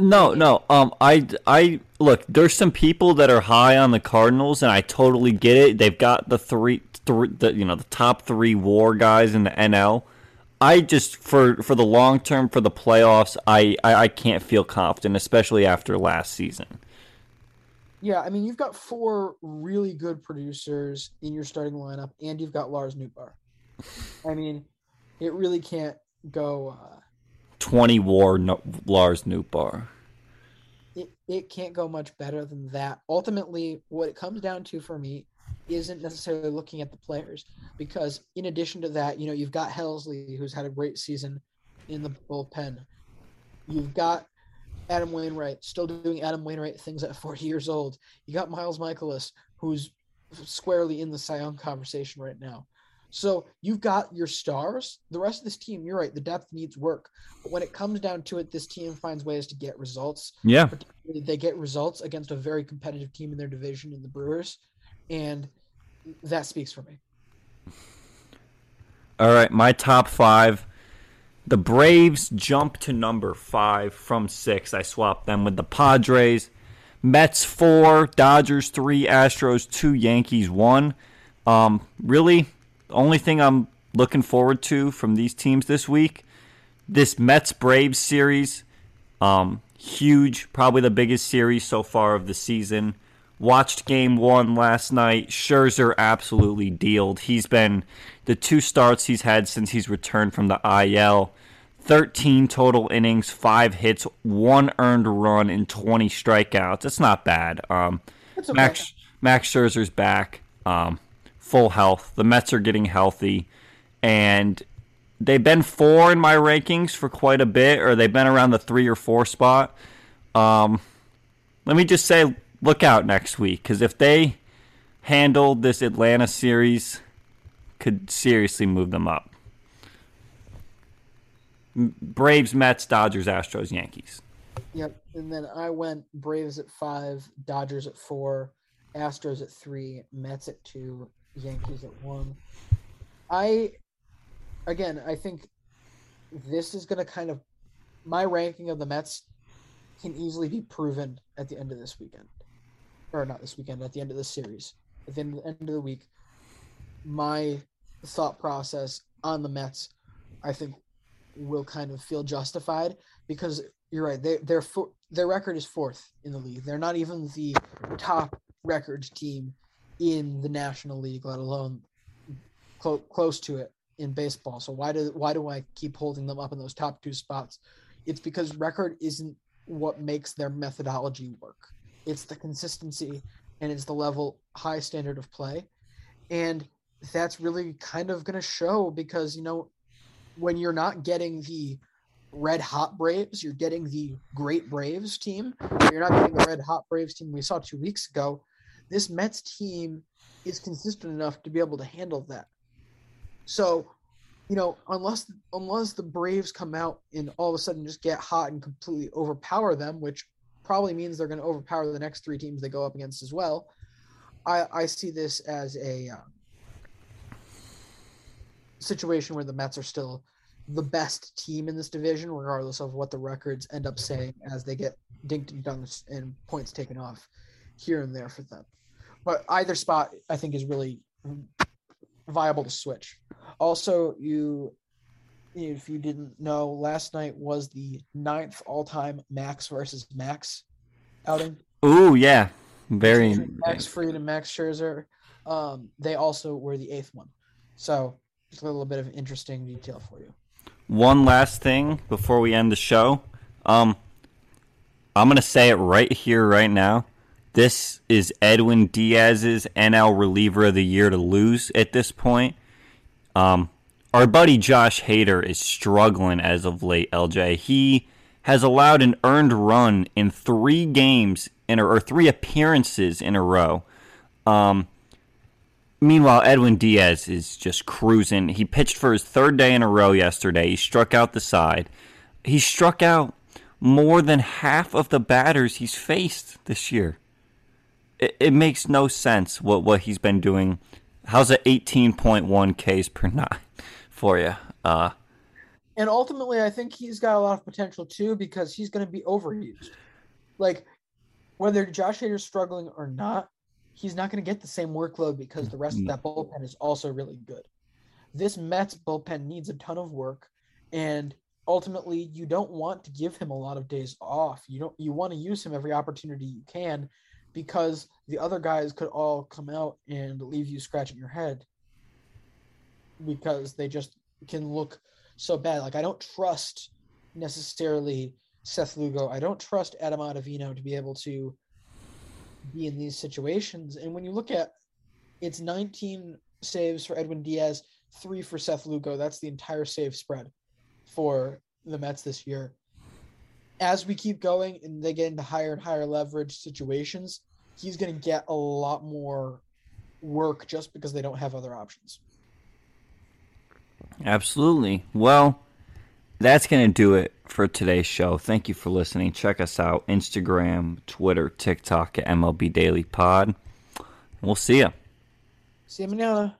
Speaker 3: No, no. Um, I, I look. There's some people that are high on the Cardinals, and I totally get it. They've got the three, three, the you know, the top three WAR guys in the NL. I just for for the long term for the playoffs, I, I I can't feel confident, especially after last season.
Speaker 2: Yeah, I mean you've got four really good producers in your starting lineup, and you've got Lars Nootbaar. I mean, it really can't go. Uh,
Speaker 3: Twenty WAR no, Lars Nootbaar.
Speaker 2: it, it can't go much better than that. Ultimately, what it comes down to for me isn't necessarily looking at the players because in addition to that, you know, you've got Helsley who's had a great season in the bullpen. You've got Adam Wainwright still doing Adam Wainwright things at 40 years old. You got Miles Mikolas who's squarely in the Cy Young conversation right now. So you've got your stars. The rest of this team, you're right, the depth needs work. But when it comes down to it, this team finds ways to get results.
Speaker 3: Yeah.
Speaker 2: They get results against a very competitive team in their division in the Brewers. And that speaks for me.
Speaker 3: All right, my top five. The Braves jump to number five from six. I swapped them with the Padres. Mets four, Dodgers three, Astros two, Yankees one. Um, really, only thing I'm looking forward to from these teams this week, this Mets Braves series. Um, huge, probably the biggest series so far of the season. Watched game one last night. Scherzer absolutely dealed. He's been the two starts he's had since he's returned from the IL. 13 total innings, five hits, one earned run, and 20 strikeouts. That's not bad. Um,
Speaker 2: okay.
Speaker 3: Max Max Scherzer's back, um, full health. The Mets are getting healthy, and they've been four in my rankings for quite a bit, or they've been around the three or four spot. Um, let me just say, look out next week because if they handled this Atlanta series, could seriously move them up. Braves, Mets, Dodgers, Astros, Yankees.
Speaker 2: Yep. And then I went Braves at five, Dodgers at four, Astros at three, Mets at two, Yankees at one. I again, I think this is going to kind of my ranking of the Mets can easily be proven at the end of this weekend, or not this weekend, at the end of this series, at the end, end of the week. My thought process on the Mets, I think, will kind of feel justified because you're right. They their their record is fourth in the league. They're not even the top record team in the National League, let alone clo- close to it in baseball. So why do why do I keep holding them up in those top two spots? It's because record isn't what makes their methodology work. It's the consistency and it's the level high standard of play. And that's really kind of going to show because you know when you're not getting the red hot Braves, you're getting the great Braves team. You're not getting the red hot Braves team we saw 2 weeks ago. This Mets team is consistent enough to be able to handle that. So, you know, unless unless the Braves come out and all of a sudden just get hot and completely overpower them, which probably means they're going to overpower the next three teams they go up against as well. I, I see this as a um, situation where the Mets are still the best team in this division, regardless of what the records end up saying as they get dinked and dunked and points taken off here and there for them. But either spot, I think, is really viable to switch. Also, you, if you didn't know, last night was the ninth all-time Max versus Max outing.
Speaker 3: Ooh, yeah, very.
Speaker 2: Max Fried and Max Scherzer. Um, they also were the eighth one. So, just a little bit of interesting detail for you.
Speaker 3: One last thing before we end the show. Um, I'm gonna say it right here, right now. This is Edwin Diaz's NL reliever of the year to lose at this point. Um, our buddy Josh Hader is struggling as of late, LJ. He has allowed an earned run in three games in a, or three appearances in a row. Um, meanwhile, Edwin Diaz is just cruising. He pitched for his third day in a row yesterday. He struck out the side. He struck out more than half of the batters he's faced this year. It, it makes no sense what, what he's been doing How's it 18.1 Ks per nine for you? Uh,
Speaker 2: and ultimately, I think he's got a lot of potential too because he's going to be overused. Like, whether Josh Hader's struggling or not, he's not going to get the same workload because the rest of that bullpen is also really good. This Mets bullpen needs a ton of work, and ultimately, you don't want to give him a lot of days off. You don't. You want to use him every opportunity you can because the other guys could all come out and leave you scratching your head because they just can look so bad. Like I don't trust necessarily Seth Lugo. I don't trust Adam Ottavino to be able to be in these situations. And when you look at it's 19 saves for Edwin Diaz, three for Seth Lugo. That's the entire save spread for the Mets this year as we keep going and they get into higher and higher leverage situations, he's going to get a lot more work just because they don't have other options.
Speaker 3: Absolutely. Well, that's going to do it for today's show. Thank you for listening. Check us out Instagram, Twitter, TikTok at MLB Daily Pod. We'll see you.
Speaker 2: See you manana.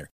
Speaker 4: winner.